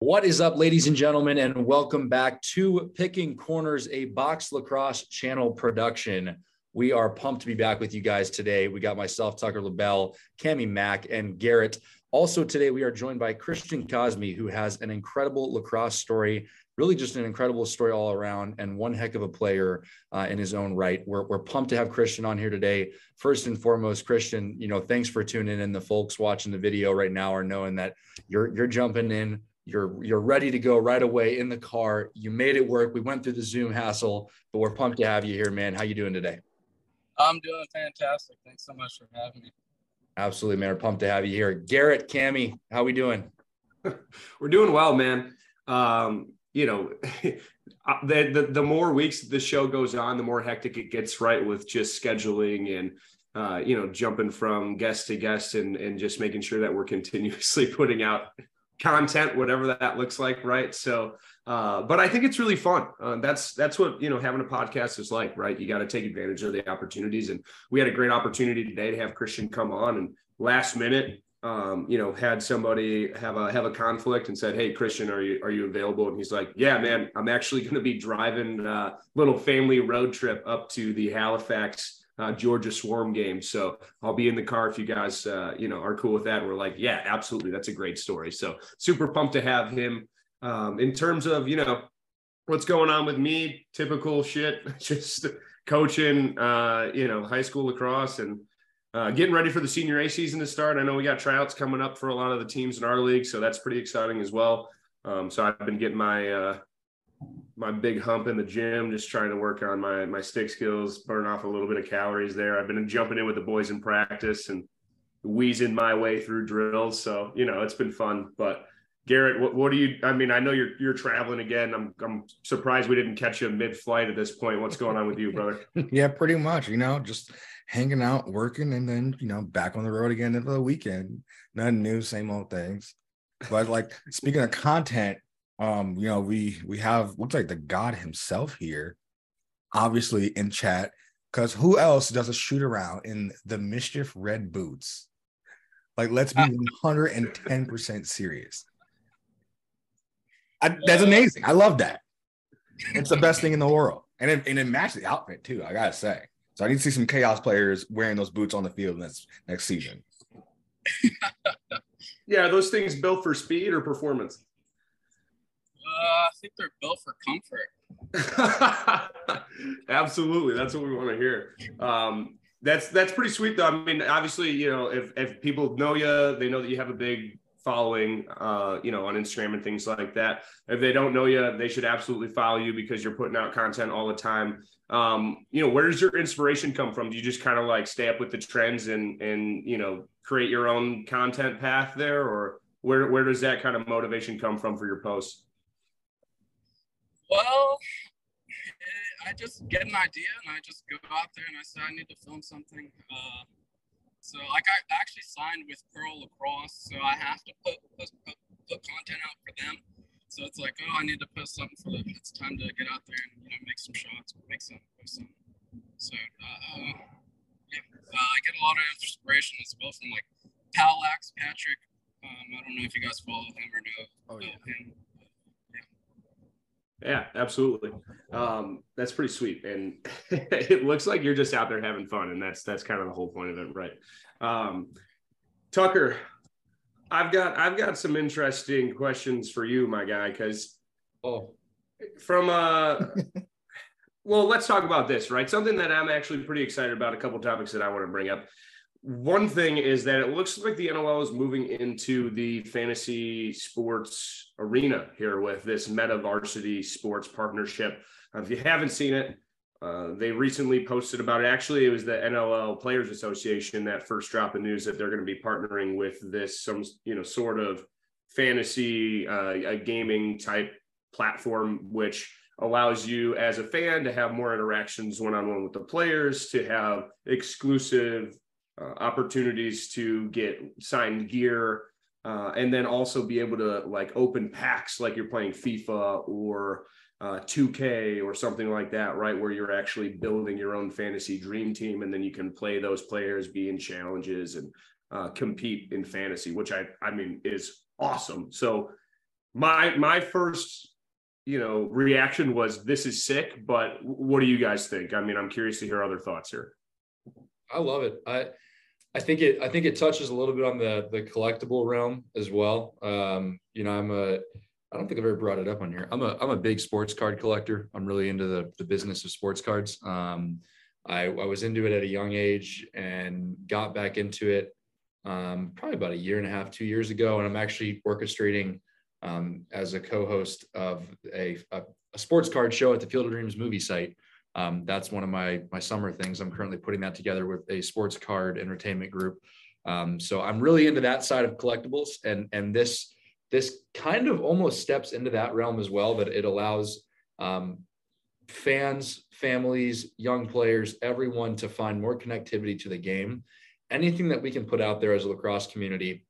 What is up, ladies and gentlemen, and welcome back to Picking Corners, a box lacrosse channel production. We are pumped to be back with you guys today. We got myself, Tucker LaBelle, Cami Mack, and Garrett. Also, today we are joined by Christian Cosme, who has an incredible lacrosse story, really just an incredible story all around, and one heck of a player uh, in his own right. We're, we're pumped to have Christian on here today. First and foremost, Christian, you know, thanks for tuning in. The folks watching the video right now are knowing that you're you're jumping in you're you're ready to go right away in the car. You made it work. We went through the Zoom hassle, but we're pumped to have you here, man. How you doing today? I'm doing fantastic. Thanks so much for having me. Absolutely, man. We're pumped to have you here. Garrett, Cami, how we doing? we're doing well, man. Um, you know, the, the the more weeks the show goes on, the more hectic it gets, right? With just scheduling and uh, you know, jumping from guest to guest and and just making sure that we're continuously putting out content, whatever that looks like, right? So, uh, but I think it's really fun. Uh, that's that's what you know having a podcast is like, right? You got to take advantage of the opportunities, and we had a great opportunity today to have Christian come on, and last minute, um, you know, had somebody have a have a conflict and said, "Hey, Christian, are you are you available?" And he's like, "Yeah, man, I'm actually going to be driving a little family road trip up to the Halifax." Uh, Georgia Swarm game. So I'll be in the car if you guys, uh, you know, are cool with that. And we're like, yeah, absolutely, that's a great story. So super pumped to have him. Um, in terms of you know what's going on with me, typical shit, just coaching, uh, you know, high school lacrosse and. Uh, getting ready for the senior A season to start. I know we got tryouts coming up for a lot of the teams in our league, so that's pretty exciting as well. Um, so I've been getting my uh, my big hump in the gym, just trying to work on my my stick skills, burn off a little bit of calories there. I've been jumping in with the boys in practice and wheezing my way through drills. So you know it's been fun. But Garrett, what, what do you? I mean, I know you're you're traveling again. I'm I'm surprised we didn't catch you mid flight at this point. What's going on with you, brother? yeah, pretty much. You know, just hanging out, working, and then you know back on the road again at the weekend. Nothing new, same old things. But like speaking of content, um you know we we have looks like the god himself here obviously in chat because who else does a shoot around in the mischief red boots? Like let's be 110% serious. I, that's amazing. I love that. It's the best thing in the world. And it, and it matches the outfit too i gotta say. So i need to see some chaos players wearing those boots on the field next next season. Yeah those things built for speed or performance I think they're built for comfort. Absolutely, that's what we want to hear. Um, that's that's pretty sweet, though. I mean, obviously, you know, if if people know you, they know that you have a big following, uh, you know, on Instagram and things like that. If they don't know you, they should absolutely follow you because you're putting out content all the time. Um, you know, where does your inspiration come from? Do you just kind of like stay up with the trends and and you know create your own content path there, or where where does that kind of motivation come from for your posts? Well, I just get an idea and I just go out there and I say I need to film something. Uh, so like I actually signed with Pearl Lacrosse, so I have to put, put, put content out for them. So it's like, oh, I need to post something for them. It's time to get out there and you know make some shots, make some, post some. So uh, yeah, uh, I get a lot of inspiration as well from like Palax Patrick. Um, I don't know if you guys follow him or know, oh, yeah. him. Yeah, absolutely. Um, that's pretty sweet, and it looks like you're just out there having fun, and that's that's kind of the whole point of it, right? Um, Tucker, I've got I've got some interesting questions for you, my guy, because oh, from uh, well, let's talk about this, right? Something that I'm actually pretty excited about. A couple topics that I want to bring up one thing is that it looks like the NLL is moving into the fantasy sports arena here with this Meta Varsity Sports partnership. Uh, if you haven't seen it, uh, they recently posted about it. Actually, it was the NLL Players Association that first dropped the news that they're going to be partnering with this some you know sort of fantasy uh, a gaming type platform, which allows you as a fan to have more interactions one on one with the players, to have exclusive uh, opportunities to get signed gear uh, and then also be able to like open packs like you're playing FIFA or uh, 2K or something like that, right? Where you're actually building your own fantasy dream team and then you can play those players, be in challenges and uh, compete in fantasy, which I, I mean is awesome. So my my first you know reaction was this is sick but what do you guys think i mean i'm curious to hear other thoughts here i love it i i think it i think it touches a little bit on the the collectible realm as well. Um you know i'm a i don't think i've ever brought it up on here. I'm a i'm a big sports card collector. I'm really into the the business of sports cards. Um i i was into it at a young age and got back into it um probably about a year and a half two years ago. And i'm actually orchestrating um, as a co-host of a, a, a, sports card show at the Field of Dreams movie site. Um, that's one of my my summer things. I'm currently putting that together with a sports card entertainment group. Um, so I'm really into that side of collectibles, and and this this kind of almost steps into that realm as well. That it allows um, fans, families, young players, everyone to find more connectivity to the game. Anything that we can put out there as a lacrosse community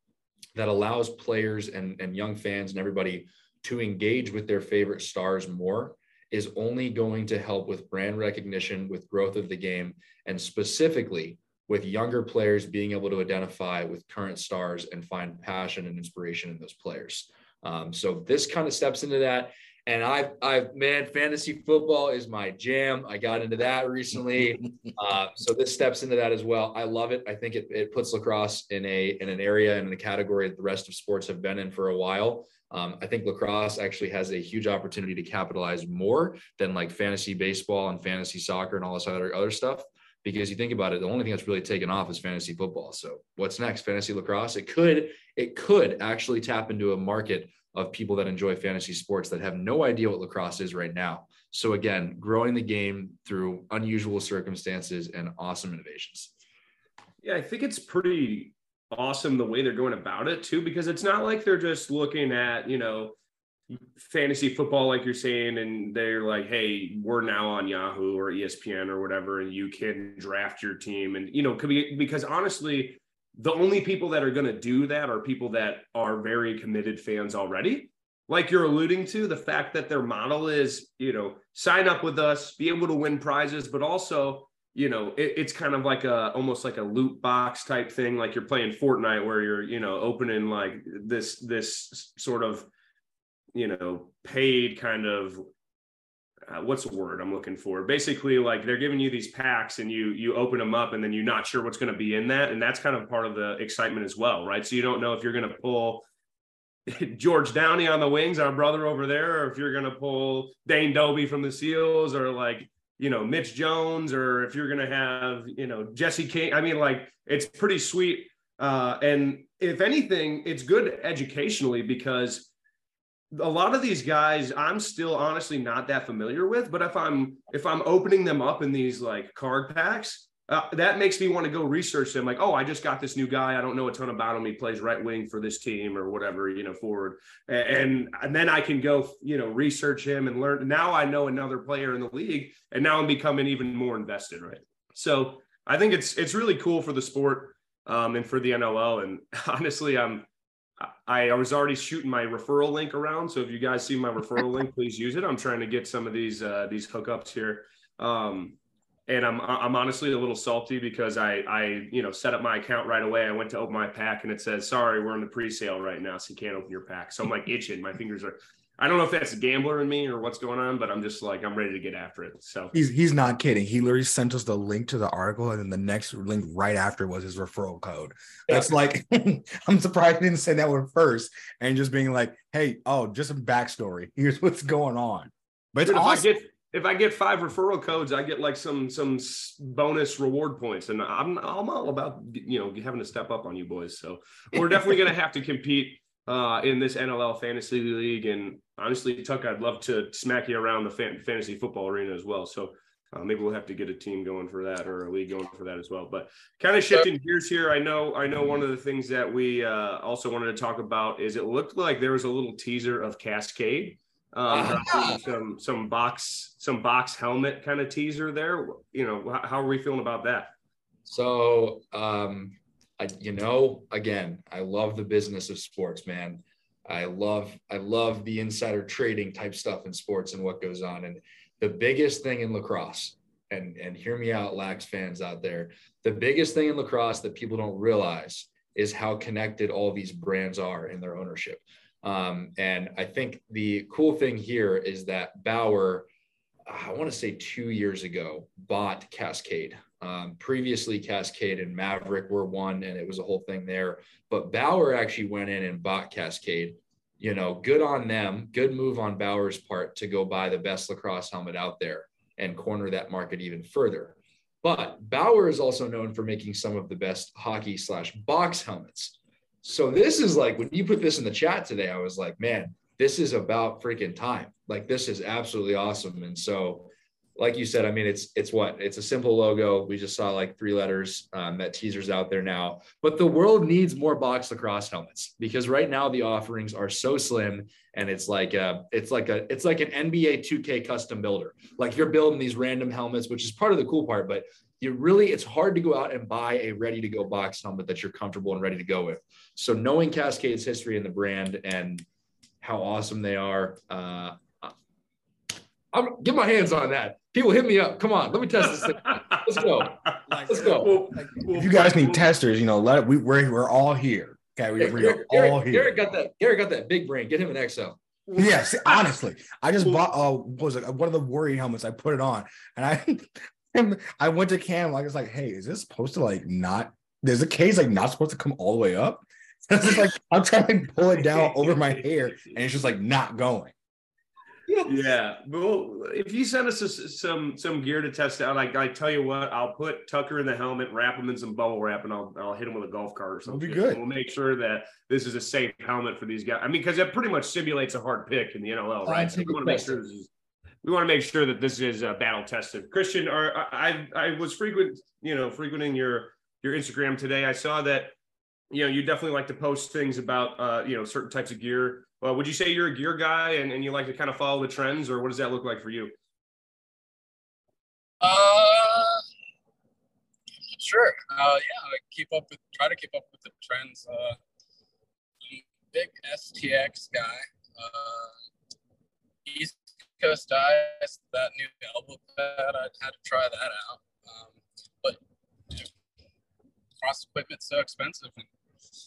that allows players and, and young fans and everybody to engage with their favorite stars more is only going to help with brand recognition, with growth of the game, and specifically with younger players being able to identify with current stars and find passion and inspiration in those players. Um, so this kind of steps into that. And I've, I've, man, fantasy football is my jam. I got into that recently. Uh, so this steps into that as well. I love it. I think it, it puts lacrosse in a, in an area and in a category that the rest of sports have been in for a while. Um, I think lacrosse actually has a huge opportunity to capitalize more than like fantasy baseball and fantasy soccer and all this other, other stuff. Because you think about it, the only thing that's really taken off is fantasy football. So what's next? Fantasy lacrosse. It could, it could actually tap into a market of people that enjoy fantasy sports that have no idea what lacrosse is right now. So again, growing the game through unusual circumstances and awesome innovations. Yeah, I think it's pretty awesome the way they're going about it too, because it's not like they're just looking at, you know, fantasy football, like you're saying, and they're like, hey, we're now on Yahoo or ESPN or whatever, and you can draft your team. And, you know, because honestly, the only people that are going to do that are people that are very committed fans already. Like you're alluding to the fact that their model is you know sign up with us be able to win prizes but also you know it, it's kind of like a almost like a loot box type thing. Like you're playing fortnite where you're you know opening like this this sort of you know paid kind of uh, what's the word I'm looking for? Basically, like they're giving you these packs and you you open them up and then you're not sure what's going to be in that, and that's kind of part of the excitement as well, right? So you don't know if you're going to pull George Downey on the wings, our brother over there, or if you're going to pull Dane Dobbie from the Seals, or like you know Mitch Jones, or if you're going to have you know Jesse King. I mean, like it's pretty sweet. Uh, and if anything, it's good educationally because a lot of these guys i'm still honestly not that familiar with but if i'm if i'm opening them up in these like card packs uh, that makes me want to go research them like oh i just got this new guy i don't know a ton about him he plays right wing for this team or whatever you know forward. And and then i can go you know research him and learn now i know another player in the league and now i'm becoming even more invested right? So i think it's it's really cool for the sport um, and for the nll and honestly i'm I, I was already shooting my referral link around. So if you guys see my referral link, please use it. I'm trying to get some of these uh, these hookups here. Um, and I'm I'm honestly a little salty because I I you know set up my account right away. I went to open my pack and it says sorry we're in the pre-sale right now, so you can't open your pack. So I'm like itching. My fingers are I don't know if that's a gambler in me or what's going on, but I'm just like I'm ready to get after it. So he's he's not kidding. He literally sent us the link to the article, and then the next link right after was his referral code. That's yeah. like I'm surprised he didn't send that one first, and just being like, "Hey, oh, just a backstory. Here's what's going on." But if awesome. I get if I get five referral codes, I get like some some bonus reward points, and I'm I'm all about you know having to step up on you boys. So we're definitely gonna have to compete uh, in this NLL fantasy league. And honestly, Tuck, I'd love to smack you around the fan- fantasy football arena as well. So uh, maybe we'll have to get a team going for that or a league going for that as well. But kind of shifting gears here, I know I know one of the things that we uh, also wanted to talk about is it looked like there was a little teaser of Cascade. Um, uh-huh. some some box some box helmet kind of teaser there. You know, how, how are we feeling about that? So um, I, you know, again, I love the business of sports, man. I love, I love the insider trading type stuff in sports and what goes on. And the biggest thing in lacrosse, and and hear me out, Lax fans out there, the biggest thing in lacrosse that people don't realize is how connected all these brands are in their ownership. Um, and I think the cool thing here is that Bauer, I want to say two years ago, bought Cascade. Um, previously, Cascade and Maverick were one, and it was a whole thing there. But Bauer actually went in and bought Cascade. You know, good on them. Good move on Bauer's part to go buy the best lacrosse helmet out there and corner that market even further. But Bauer is also known for making some of the best hockey slash box helmets. So this is like when you put this in the chat today, I was like, man, this is about freaking time. Like this is absolutely awesome. And so, like you said, I mean, it's it's what it's a simple logo. We just saw like three letters. Um, that teaser's out there now. But the world needs more box lacrosse helmets because right now the offerings are so slim, and it's like a it's like a it's like an NBA 2K custom builder. Like you're building these random helmets, which is part of the cool part. But you really it's hard to go out and buy a ready to go box helmet that you're comfortable and ready to go with so knowing cascade's history and the brand and how awesome they are uh i'm get my hands on that people hit me up come on let me test this thing let's go let's go if you guys need testers you know let we, we're, we're all here okay we, we're Garrett, all here Garrett got that Garrett got that big brain get him an XL Yes, honestly, I just bought uh what was it one of the Warrior helmets. I put it on, and I and I went to Cam. Like it's like, hey, is this supposed to like not? There's a case like not supposed to come all the way up. It's just like I'm trying to pull it down over my hair, and it's just like not going. Yeah well if you send us a, some some gear to test out like i tell you what i'll put tucker in the helmet wrap him in some bubble wrap and i'll, I'll hit him with a golf cart or something That'll be good. we'll make sure that this is a safe helmet for these guys. I mean because it pretty much simulates a hard pick in the nll right? So we want to make sure this is we want to make sure that this is uh, battle tested. Christian or I, I i was frequent you know frequenting your your instagram today. I saw that you know you definitely like to post things about uh you know certain types of gear well, would you say you're a gear guy and, and you like to kind of follow the trends, or what does that look like for you? Uh, sure. Uh, yeah, I keep up with, try to keep up with the trends. Uh, I'm a big STX guy. Uh, East Coast Dyes, that new elbow pad, I had to try that out. Um, but you know, cross equipment's so expensive. And,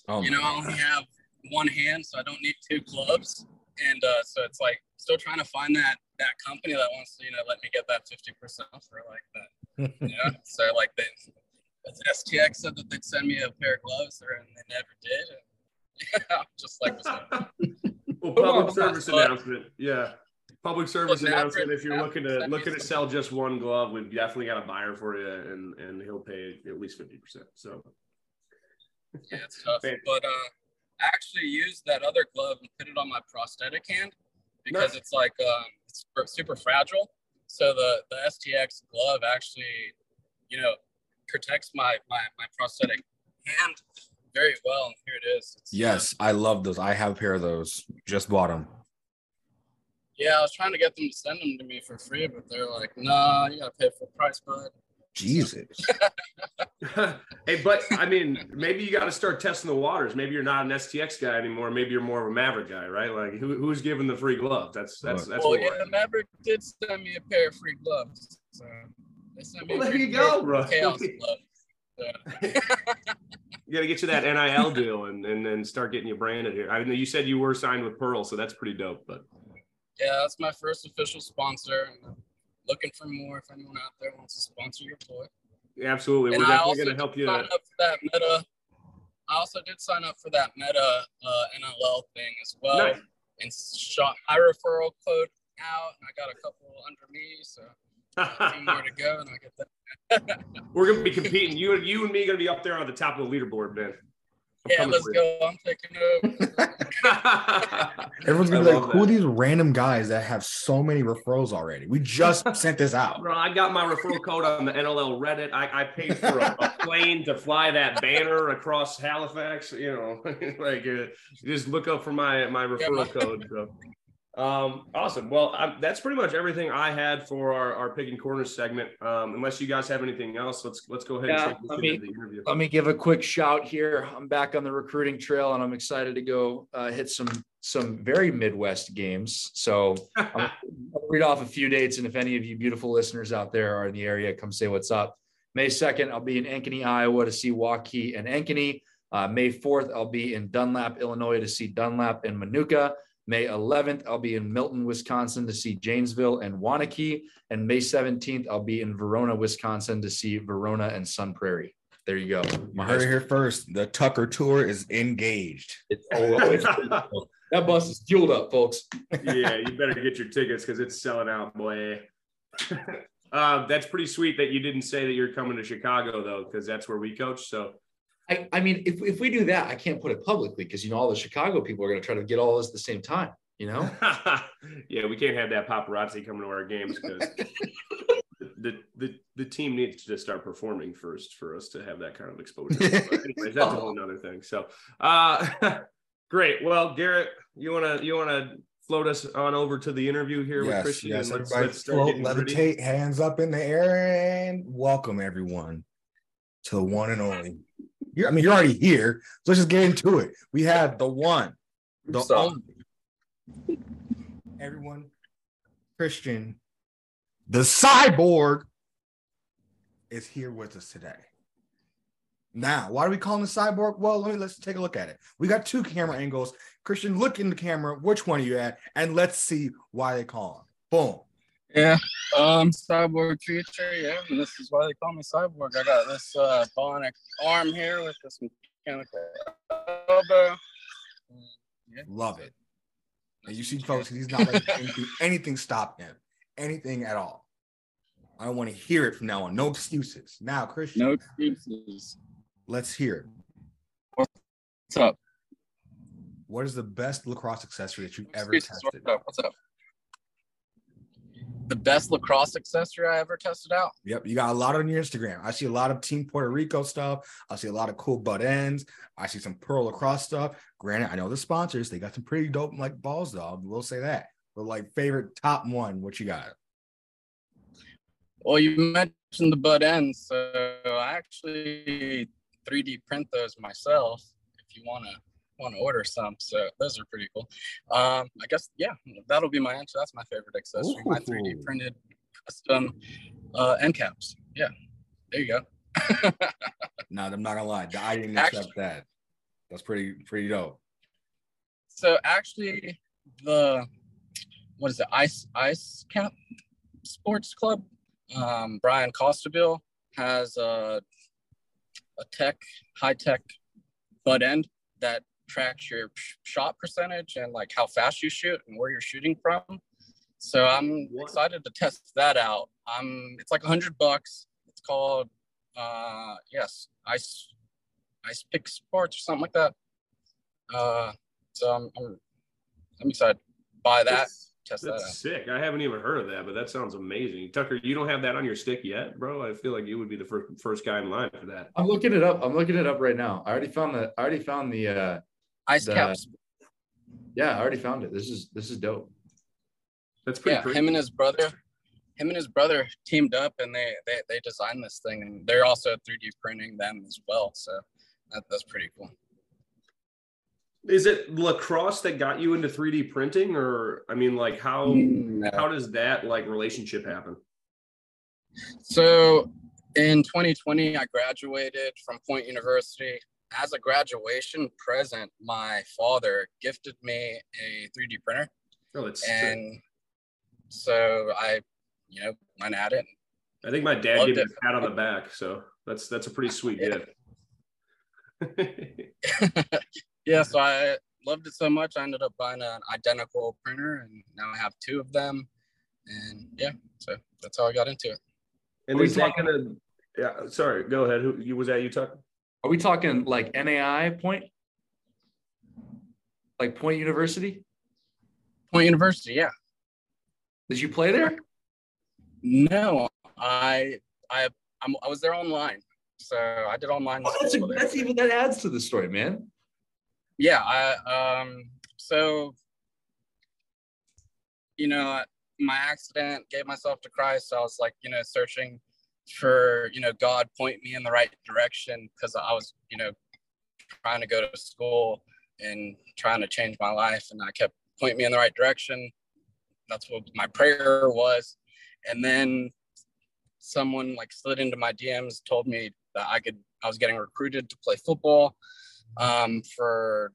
Oh, you know, I only have one hand, so I don't need two gloves. And uh, so it's like still trying to find that that company that wants to, you know, let me get that 50% off for like that. Yeah. so like they STX said that they'd send me a pair of gloves there and they never did. And, yeah, just like well, Come public on, service but- announcement. Yeah. Public service But announcement. Maverick- If you're looking to looking to sell just one glove, we've definitely got a buyer for you, and and he'll pay at least fifty percent. So yeah, it's tough. Man. But uh, I actually used that other glove and put it on my prosthetic hand because Nice. it's like um, it's super, super fragile. So the the STX glove actually, you know, protects my my, my prosthetic hand very well. And here it is. It's, yes, I love those. I have a pair of those. Just bought them. Yeah, I was trying to get them to send them to me for free, but they're like, nah, you gotta pay full price, bud. Jesus. hey, but I mean, maybe you got to start testing the waters. Maybe you're not an STX guy anymore. Maybe you're more of a Maverick guy, right? Like who, who's giving the free glove? That's that's that's well, what yeah, we're- Maverick did send me a pair of free gloves. So they sent me Well, a there you pair go, bro. Chaos gloves. Yeah. You got to get you that NIL deal and and then start getting you branded here. I know you said you were signed with Pearl, so that's pretty dope. But yeah, that's my first official sponsor. Looking for more if anyone out there wants to sponsor your boy. absolutely, And we're definitely going to help you. sign up for that meta. I also did sign up for that meta uh, NLL thing as well, Nice. and shot my referral code out, and I got a couple under me, so a few more to go, and I get that. We're gonna be competing. You and you and me gonna be up there on the top of the leaderboard, man. I'm Yeah, let's for go. I'm taking over. Everyone's gonna I be like, love who are these random guys that have so many referrals already? We just sent this out. Bro, I got my referral code on the NLL Reddit. I, I paid for a, a plane to fly that banner across Halifax. You know, like uh, just look up for my my referral code. So. Um, awesome. Well, i that's pretty much everything I had for our, our picking corners segment. Um, unless you guys have anything else, let's let's go ahead Yeah, and let me- into the interview. Let me give a quick shout here. I'm back on the recruiting trail and I'm excited to go uh, hit some some very Midwest games. So I'll read off a few dates. And if any of you beautiful listeners out there are in the area, come say what's up. May 2nd, I'll be in Ankeny, Iowa to see Waukee and Ankeny. Uh, May 4th, I'll be in Dunlap, Illinois to see Dunlap and Manuka. May 11th, I'll be in Milton, Wisconsin to see Janesville and Waunakee. And May 17th, I'll be in Verona, Wisconsin to see Verona and Sun Prairie. There you go. You heard here first. The Tucker tour is engaged. It's always that bus is fueled up, folks. yeah, you better get your tickets because it's selling out, boy. uh, that's pretty sweet that you didn't say that you're coming to Chicago though, because that's where we coach. So I, I mean, if, if we do that, I can't put it publicly because you know all the Chicago people are going to try to get all this at the same time. You know? yeah, we can't have that paparazzi coming to our games because the, the the team needs to start performing first for us to have that kind of exposure. But anyways, that's a whole other thing. So, uh, great. Well, Garrett, you wanna you wanna float us on over to the interview here yes, with Christian? Yes, let's, everybody let's start float, getting levitate, gritty. hands up in the air, and welcome everyone to the one and only. You're, I mean, you're already here, so let's just get into it. We have the one, the So- only. Everyone, Christian, the cyborg, is here with us today. Now, why do we call him the cyborg? Well, let me let's take a look at it. We got two camera angles. Christian, look in the camera. Which one are you at? And let's see why they call him. Boom. Yeah, um, cyborg feature. Yeah, and this is why they call me cyborg. I got this uh, bionic arm here with this mechanical elbow. Yeah. Love it. And you see, folks, he's not letting anything, anything stop him. Anything at all. I don't want to hear it from now on. No excuses. Now, Christian, No excuses. let's hear it. What's up? What is the best lacrosse accessory that you've ever tested? What's up? What's up? The best lacrosse accessory I ever tested out. Yep, you got a lot on your Instagram. I see a lot of Team Puerto Rico stuff. I see a lot of cool butt ends. I see some Pearl lacrosse stuff. Granted, I know the sponsors; they got some pretty dope like balls, dog. We'll say that. But like favorite top one, what you got? Well, you mentioned the butt ends, so I actually 3D print those myself. If you want to want to order some, so those are pretty cool. Um, I guess yeah, that'll be my answer. That's my favorite accessory. My 3D printed custom uh, end caps. Yeah, there you go. No, I'm not gonna lie. I didn't Actually- accept that. That's pretty pretty dope. So actually, the what is it? Ice Ice Cap Sports Club. Um, Brian Costabile has a a tech high tech butt end that tracks your shot percentage and like how fast you shoot and where you're shooting from. So I'm What? excited to test that out. Um, it's like a hundred bucks. It's called uh yes ice ice pick sports or something like that. Uh, so I'm, I'm, I'm excited to buy that, That's, test that sick. I haven't even heard of that, but that sounds amazing. Tucker, you don't have that on your stick yet, bro. I feel like you would be the first first guy in line for that. I'm looking it up. I'm looking it up right now. I already found the. I already found the. uh Ice the- caps. Yeah, I already found it. This is this is dope. That's pretty. Yeah, crazy. him and his brother, him and his brother teamed up and they they, they designed this thing and they're also 3D printing them as well. So that, that's pretty cool. Is it lacrosse that got you into 3D printing, or I mean, like how mm, No. how does that like relationship happen? So in 2020, I graduated from Point University. As a graduation present, my father gifted me a 3D printer. Oh, that's. sick. And so I, you know, went at it. I think my dad gave me a pat on the back, so that's that's a pretty sweet gift. yeah, so I loved it so much. I ended up buying an identical printer, and now I have two of them. And yeah, so that's how I got into it. and we is that talking- gonna? Yeah, sorry. Go ahead. Who you was that? You Tucker? Are we talking like NAI point? Like Point University? Point University, yeah. Did you play there? No, I I I'm, I was there online, so I did online. Oh, that's, there. that's even that adds to the story, man. yeah i um so you know my accident gave myself to christ so i was like you know searching for you know god point me in the right direction because i was you know trying to go to school and trying to change my life and i kept point me in the right direction. That's what my prayer was. And then someone like slid into my dms told me that i could i was getting recruited to play football um, for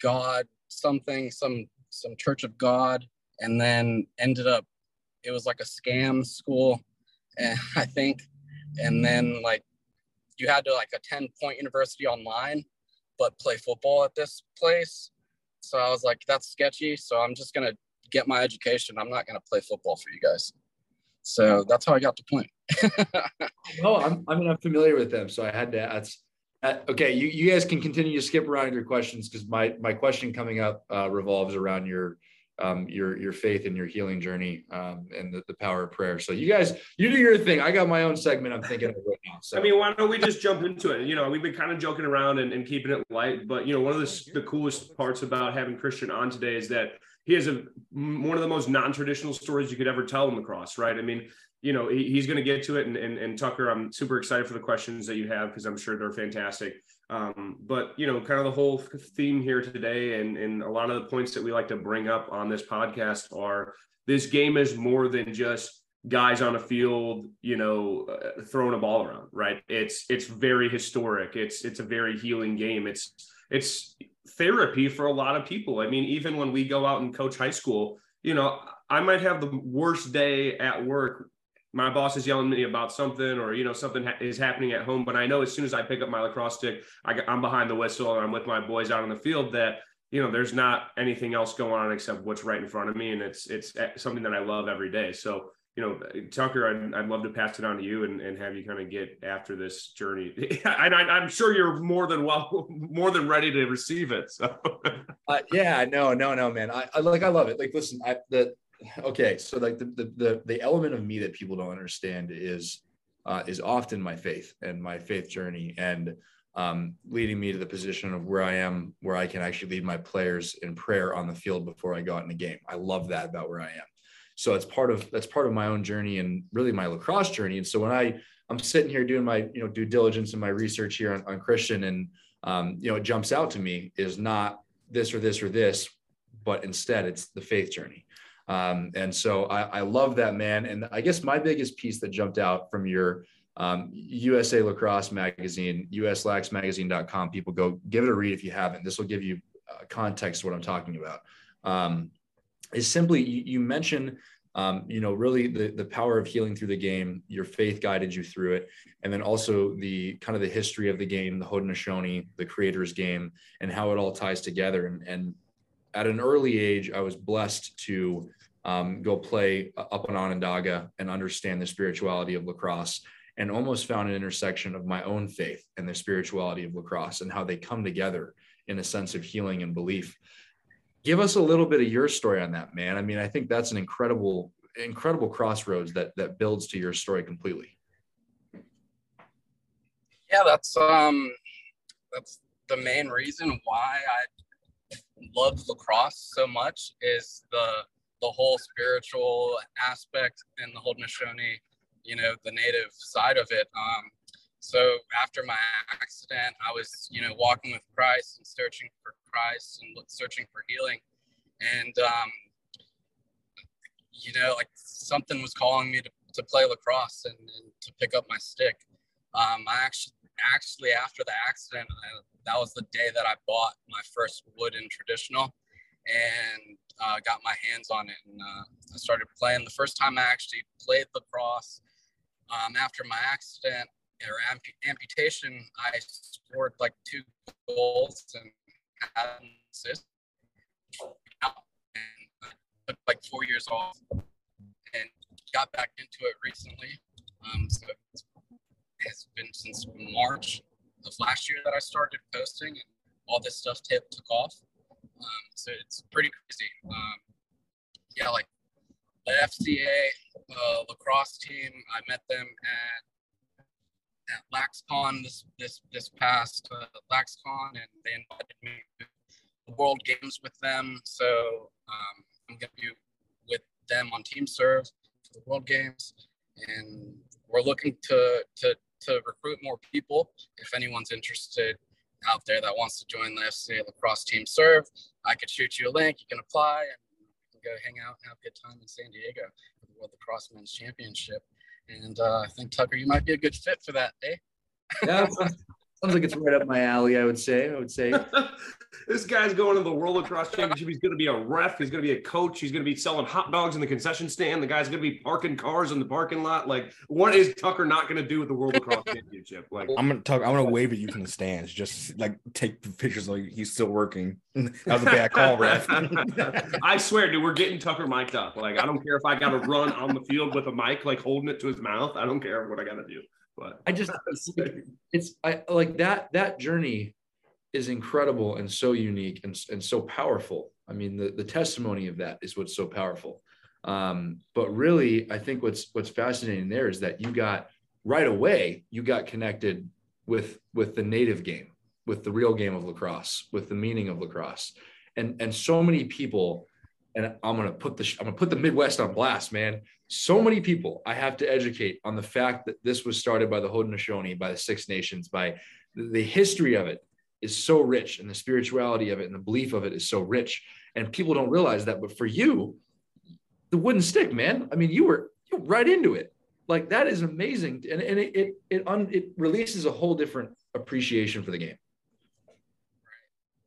God something, some some Church of God, and then ended up it was like a scam school, and I think, and then like you had to like attend Point University online, but play football at this place. So I was like, that's sketchy. So I'm just gonna get my education. I'm not gonna play football for you guys. So that's how I got to Point. no, I'm I'm familiar with them, so I had to. That's uh, okay. You you guys can continue to skip around your questions because my my question coming up uh, revolves around your um, your your faith and your healing journey um, and the, the power of prayer. So you guys, you do your thing. I got my own segment. I'm thinking of right now. So I mean, why don't we just jump into it? You know, we've been kind of joking around and, and keeping it light, but you know, one of the, the coolest parts about having Christian on today is that he has a one of the most non-traditional stories you could ever tell in lacrosse, right? I mean, you know, he, he's going to get to it. And, and, and Tucker, I'm super excited for the questions that you have because I'm sure they're fantastic. Um, but you know, kind of the whole theme here today, and and a lot of the points that we like to bring up on this podcast are this game is more than just guys on a field, you know, uh, throwing a ball around, right? It's it's very historic. It's it's a very healing game. It's it's therapy for a lot of people. I mean, even when we go out and coach high school, you know, I might have the worst day at work my boss is yelling at me about something or you know something ha- is happening at home but i know as soon as i pick up my lacrosse stick I, i'm behind the whistle and i'm with my boys out on the field that you know there's not anything else going on except what's right in front of me and it's it's eh, something that i love every day. So you know tucker i'd, I'd love to pass it on to you and, and have you kind of get after this journey. And I, am sure you're more than well more than ready to receive it so. Uh, yeah no no no man. I, I like i love it. Like listen i the okay so like the, the, the the element of me that people don't understand is uh, is often my faith and my faith journey and um, leading me to the position of where I am, where I can actually lead my players in prayer on the field before I go out in the game. I love that about where I am. So it's part of that's part of my own journey and really my lacrosse journey. And so when I I'm sitting here doing my you know due diligence and my research here on, on Christian, and um, you know it jumps out to me is not this or this or this, but instead it's the faith journey. Um, and so I, I, love that man. And I guess my biggest piece that jumped out from your um, USA Lacrosse magazine, uslaxmagazine.com, people go give it a read if you haven't. This will give you uh, context what I'm talking about. Um, is simply you, you mentioned um, you know, really the, the power of healing through the game, your faith guided you through it. And then also the kind of the history of the game, the Haudenosaunee, the creator's game, and how it all ties together. And, and at an early age, I was blessed to um, go play up on Onondaga and understand the spirituality of lacrosse and almost found an intersection of my own faith and the spirituality of lacrosse and how they come together in a sense of healing and belief. Give us a little bit of your story on that, man. I mean, I think that's an incredible, incredible crossroads that that builds to your story completely. Yeah, that's um that's the main reason why I love lacrosse so much is the the whole spiritual aspect and the Haudenosaunee, you know, the native side of it. Um, so after my accident, I was, you know, walking with Christ and searching for Christ and searching for healing. And, um, you know, like something was calling me to, to play lacrosse and, and to pick up my stick. Um, I actually, actually after the accident, I, that was the day that I bought my first wooden traditional and uh, got my hands on it and uh, I started playing. The first time I actually played lacrosse um, after my accident or amp- amputation, I scored like two goals and had an assist. And I took like four years off and got back into it recently. Um, so it's been since March of last year that I started posting and all this stuff t- took off. Um, so it's pretty crazy. Um, yeah, like the FCA uh, lacrosse team, I met them at at LaxCon this this this past uh, LaxCon, and they invited me to the World Games with them. So um, I'm gonna be with them on Team Serve for the World Games, and we're looking to to to recruit more people. If anyone's interested out there that wants to join the FCA lacrosse team serve, I could shoot you a link. You can apply and you can go hang out and have a good time in San Diego for the World Lacrosse Men's Championship. And uh, I think Tucker, you might be a good fit for that, eh? yeah, sounds, Sounds like it's right up my alley. I would say. I would say. this guy's going to the World Lacrosse Championship. He's going to be a ref. He's going to be a coach. He's going to be selling hot dogs in the concession stand. The guy's going to be parking cars in the parking lot. Like, what is Tucker not going to do with the World Lacrosse Championship? Like, I'm gonna talk. I'm gonna wave at you from the stands. Just like take pictures like he's still working. That was a bad call, ref. I swear, dude, we're getting Tucker mic'd up. Like, I don't care if I got to run on the field with a mic, like holding it to his mouth. I don't care what I got to do. But I just it's I like that that journey is incredible and so unique and, and so powerful. I mean, the, the testimony of that is what's so powerful. Um, but really, I think what's what's fascinating there is that you got right away, you got connected with with the native game, with the real game of lacrosse, with the meaning of lacrosse. And and so many people, and I'm gonna put the I'm gonna put the Midwest on blast, man. So many people I have to educate on the fact that this was started by the Haudenosaunee, by the Six Nations, by the history of it, is so rich and the spirituality of it and the belief of it is so rich. And people don't realize that but for you the wooden stick man i mean you were you were right into it. Like that is amazing. And, and it it it, un, it releases a whole different appreciation for the game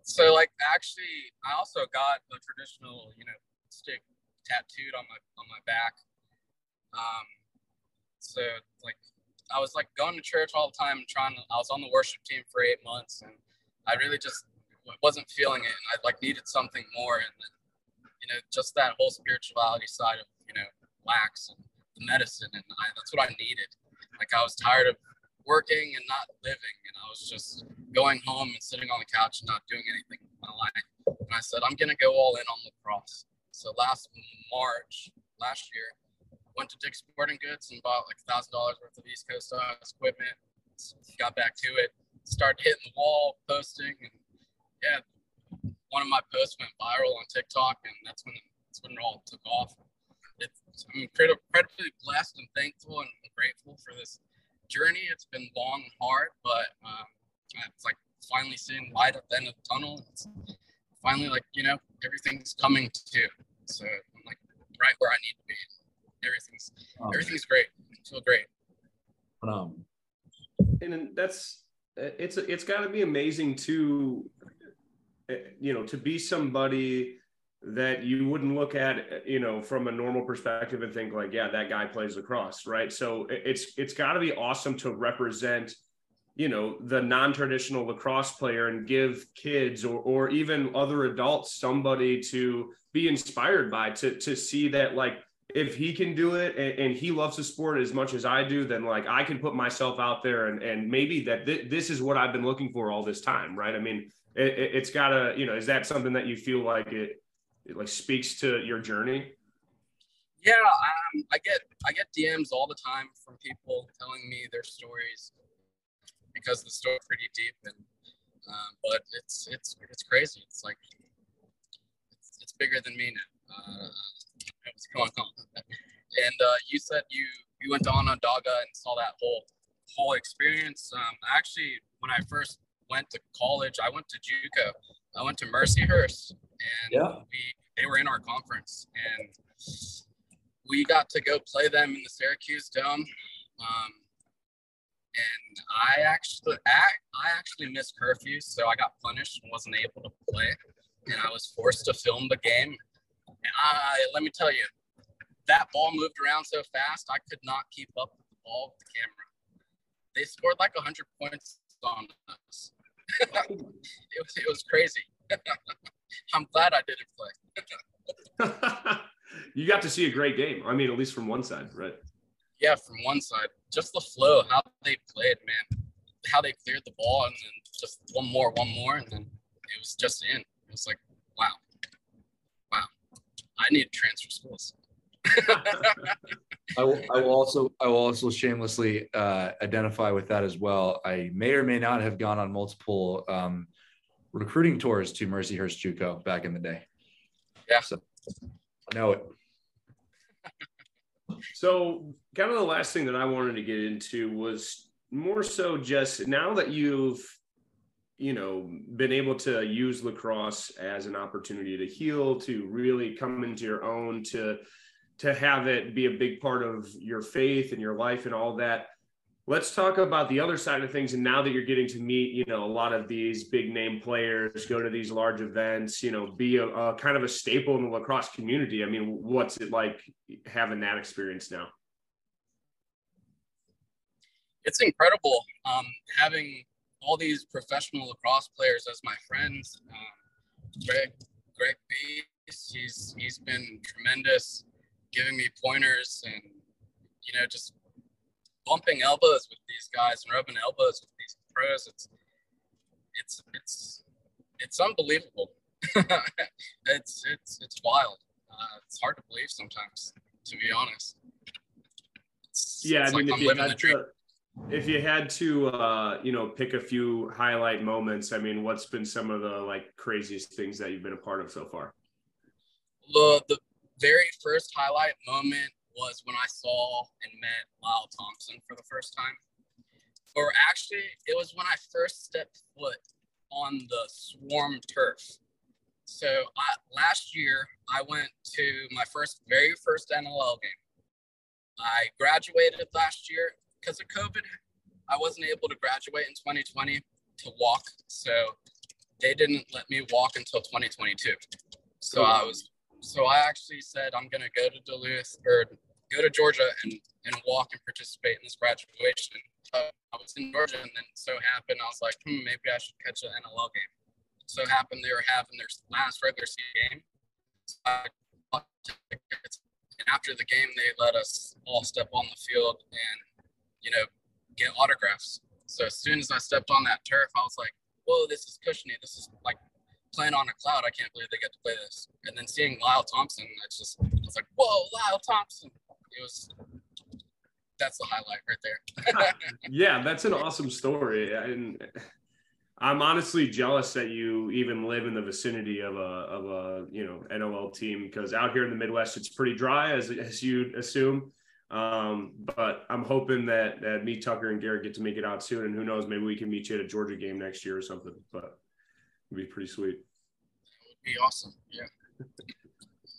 so like actually i also got the traditional you know stick tattooed on my on my back um so like I was like going to church all the time, and trying to. I was on the worship team for eight months, and I really just wasn't feeling it, and I like needed something more. And you know, just that whole spirituality side of you know wax and the medicine, and I, that's what I needed. Like I was tired of working and not living, and I was just going home and sitting on the couch and not doing anything with my life. And I said, I'm gonna go all in on lacrosse. So last March, last year, went to Dick's Sporting Goods and bought like a thousand dollars worth of East Coast equipment. Got back to it started hitting the wall, posting, and yeah, one of my posts went viral on TikTok, and that's when that's when it all took off. I'm incredibly blessed and thankful and grateful for this journey. It's been long and hard, but um, it's like finally seeing light at the end of the tunnel. It's finally like you know everything's coming to. So I'm like right where I need to be. Everything's oh, everything's great. I feel great. Um, and that's it's it's got to be amazing to eh, you know to be somebody that you wouldn't look at you know from a normal perspective and think like yeah that guy plays lacrosse right so it's it's got to be awesome to represent you know the non-traditional lacrosse player and give kids or, or even other adults somebody to be inspired by to to see that like if he can do it and, and, he loves the sport as much as I do, then like I can put myself out there and, and maybe that th- this is what I've been looking for all this time. Right. I mean, it, has gotta, you know, is that something that you feel like it, it like speaks to your journey? Yeah. Um, I get, I get DMs all the time from people telling me their stories because the story's pretty deep and, um, but it's, it's, it's crazy. It's like, it's, it's bigger than me now. Uh, what's going on. And uh, you said you you went to Onondaga and saw that whole whole experience. Um, actually, when I first went to college, I went to JUCO. I went to Mercyhurst, and yeah. we they were in our conference, and we got to go play them in the Syracuse Dome. Um, and I actually I, actually missed curfew, so I got punished and wasn't able to play. And I was forced to film the game And I, let me tell you, that ball moved around so fast, I could not keep up with the ball with the camera. They scored like 100 points on us. it, was, it was crazy. I'm glad I didn't play. you got to see a great game. I mean, at least from one side, right? Yeah, from one side. Just the flow, how they played, man. How they cleared the ball and then just one more, one more, and then it was just in. It was like, wow. Wow. I need to transfer schools. I, will, I will also I will also shamelessly uh, identify with that as well. I may or may not have gone on multiple um, recruiting tours to Mercyhurst JUCO back in the day. Yeah, so I know it. so, kind of the last thing that I wanted to get into was more so just now that you've you know been able to use lacrosse as an opportunity to heal to really come into your own to to have it be a big part of your faith and your life and all that let's talk about the other side of things. And now that you're getting to meet you know a lot of these big name players go to these large events you know be a, a, kind of a staple in the lacrosse community. I mean what's it like having that experience now? It's incredible. Um, having all these professional lacrosse players as my friends um, greg greg Beast, he's he's been tremendous giving me pointers and you know just bumping elbows with these guys and rubbing elbows with these pros. It's it's it's it's unbelievable. it's it's it's wild. Uh, it's hard to believe sometimes, to be honest. It's, yeah, it's I mean, like if, you had to, if you had to, uh, you know, pick a few highlight moments, I mean, what's been some of the like craziest things that you've been a part of so far? The the very first highlight moment was when I saw and met Lyle Thompson for the first time. Or actually, it was when I first stepped foot on the Swarm turf. So I, last year, I went to my first, very first NLL game. I graduated last year because of COVID. I wasn't able to graduate in 2020 to walk, so they didn't let me walk until 2022. So I was, so I actually said I'm gonna go to Duluth or go to Georgia and, and walk and participate in this graduation. Uh, I was in Georgia and then so happened, I was like, hmm, maybe I should catch an NLL game. So happened they were having their last regular season game. So and after the game, they let us all step on the field and, you know, get autographs. So as soon as I stepped on that turf, I was like, whoa, this is cushiony. This is like playing on a cloud. I can't believe they get to play this. And then seeing Lyle Thompson, it's just, I was like, whoa, Lyle Thompson it was that's the highlight right there. yeah, that's an awesome story. And I'm honestly jealous that you even live in the vicinity of a of a you know NLL team because out here in the Midwest it's pretty dry as as you'd assume. Um, but I'm hoping that that me, Tucker, and Garrett get to make it out soon, and who knows, maybe we can meet you at a Georgia game next year or something. But it'd be pretty sweet. Would be awesome. Yeah.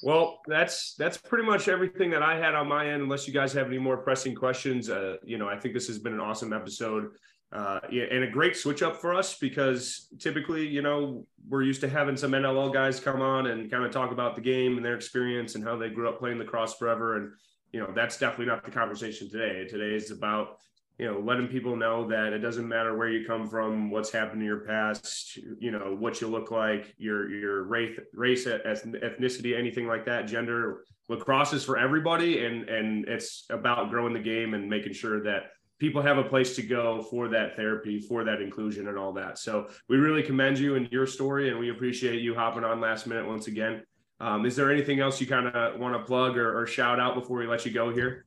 Well, that's that's pretty much everything that I had on my end. Unless you guys have any more pressing questions, uh, you know, I think this has been an awesome episode uh, yeah, and a great switch up for us because typically, you know, we're used to having some NLL guys come on and kind of talk about the game and their experience and how they grew up playing lacrosse forever. And you know, that's definitely not the conversation today. Today is about you know, letting people know that it doesn't matter where you come from, what's happened in your past, you know, what you look like, your your race, race, ethnicity, anything like that, gender. Lacrosse is for everybody, and and it's about growing the game and making sure that people have a place to go for that therapy, for that inclusion, and all that. So we really commend you and your story, and we appreciate you hopping on last minute once again. Um, is there anything else you kind of want to plug or, or shout out before we let you go here?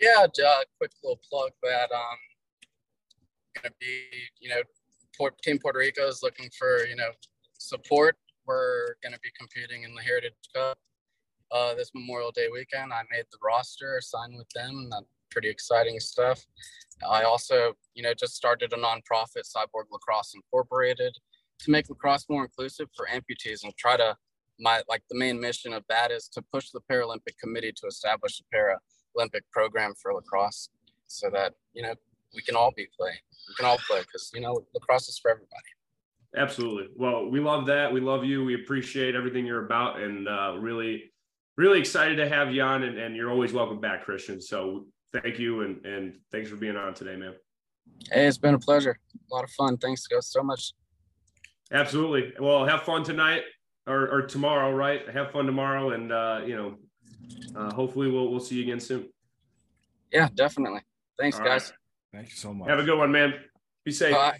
Yeah, uh, quick little plug that um, gonna be you know, Port, Team Puerto Rico is looking for you know support. We're gonna be competing in the Heritage Cup uh, this Memorial Day weekend. I made the roster, signed with them. That's pretty exciting stuff. I also, you know, just started a nonprofit, Cyborg Lacrosse Incorporated, to make lacrosse more inclusive for amputees and try to my like the main mission of that is to push the Paralympic Committee to establish a para Olympic program for lacrosse so that, you know, we can all be play. We can all play because, you know, lacrosse is for everybody. Absolutely. Well, we love that. We love you. We appreciate everything you're about and uh, really, really excited to have you on. And, and you're always welcome back, Christian. So thank you. And, and thanks for being on today, man. Hey, it's been a pleasure. A lot of fun. Thanks guys so much. Absolutely. Well, have fun tonight or, or tomorrow, right? Have fun tomorrow. And, uh, you know, uh, hopefully we'll we'll see you again soon. Yeah, definitely. Thanks, All guys. Right. Thank you so much. Have a good one, man. Be safe. Bye.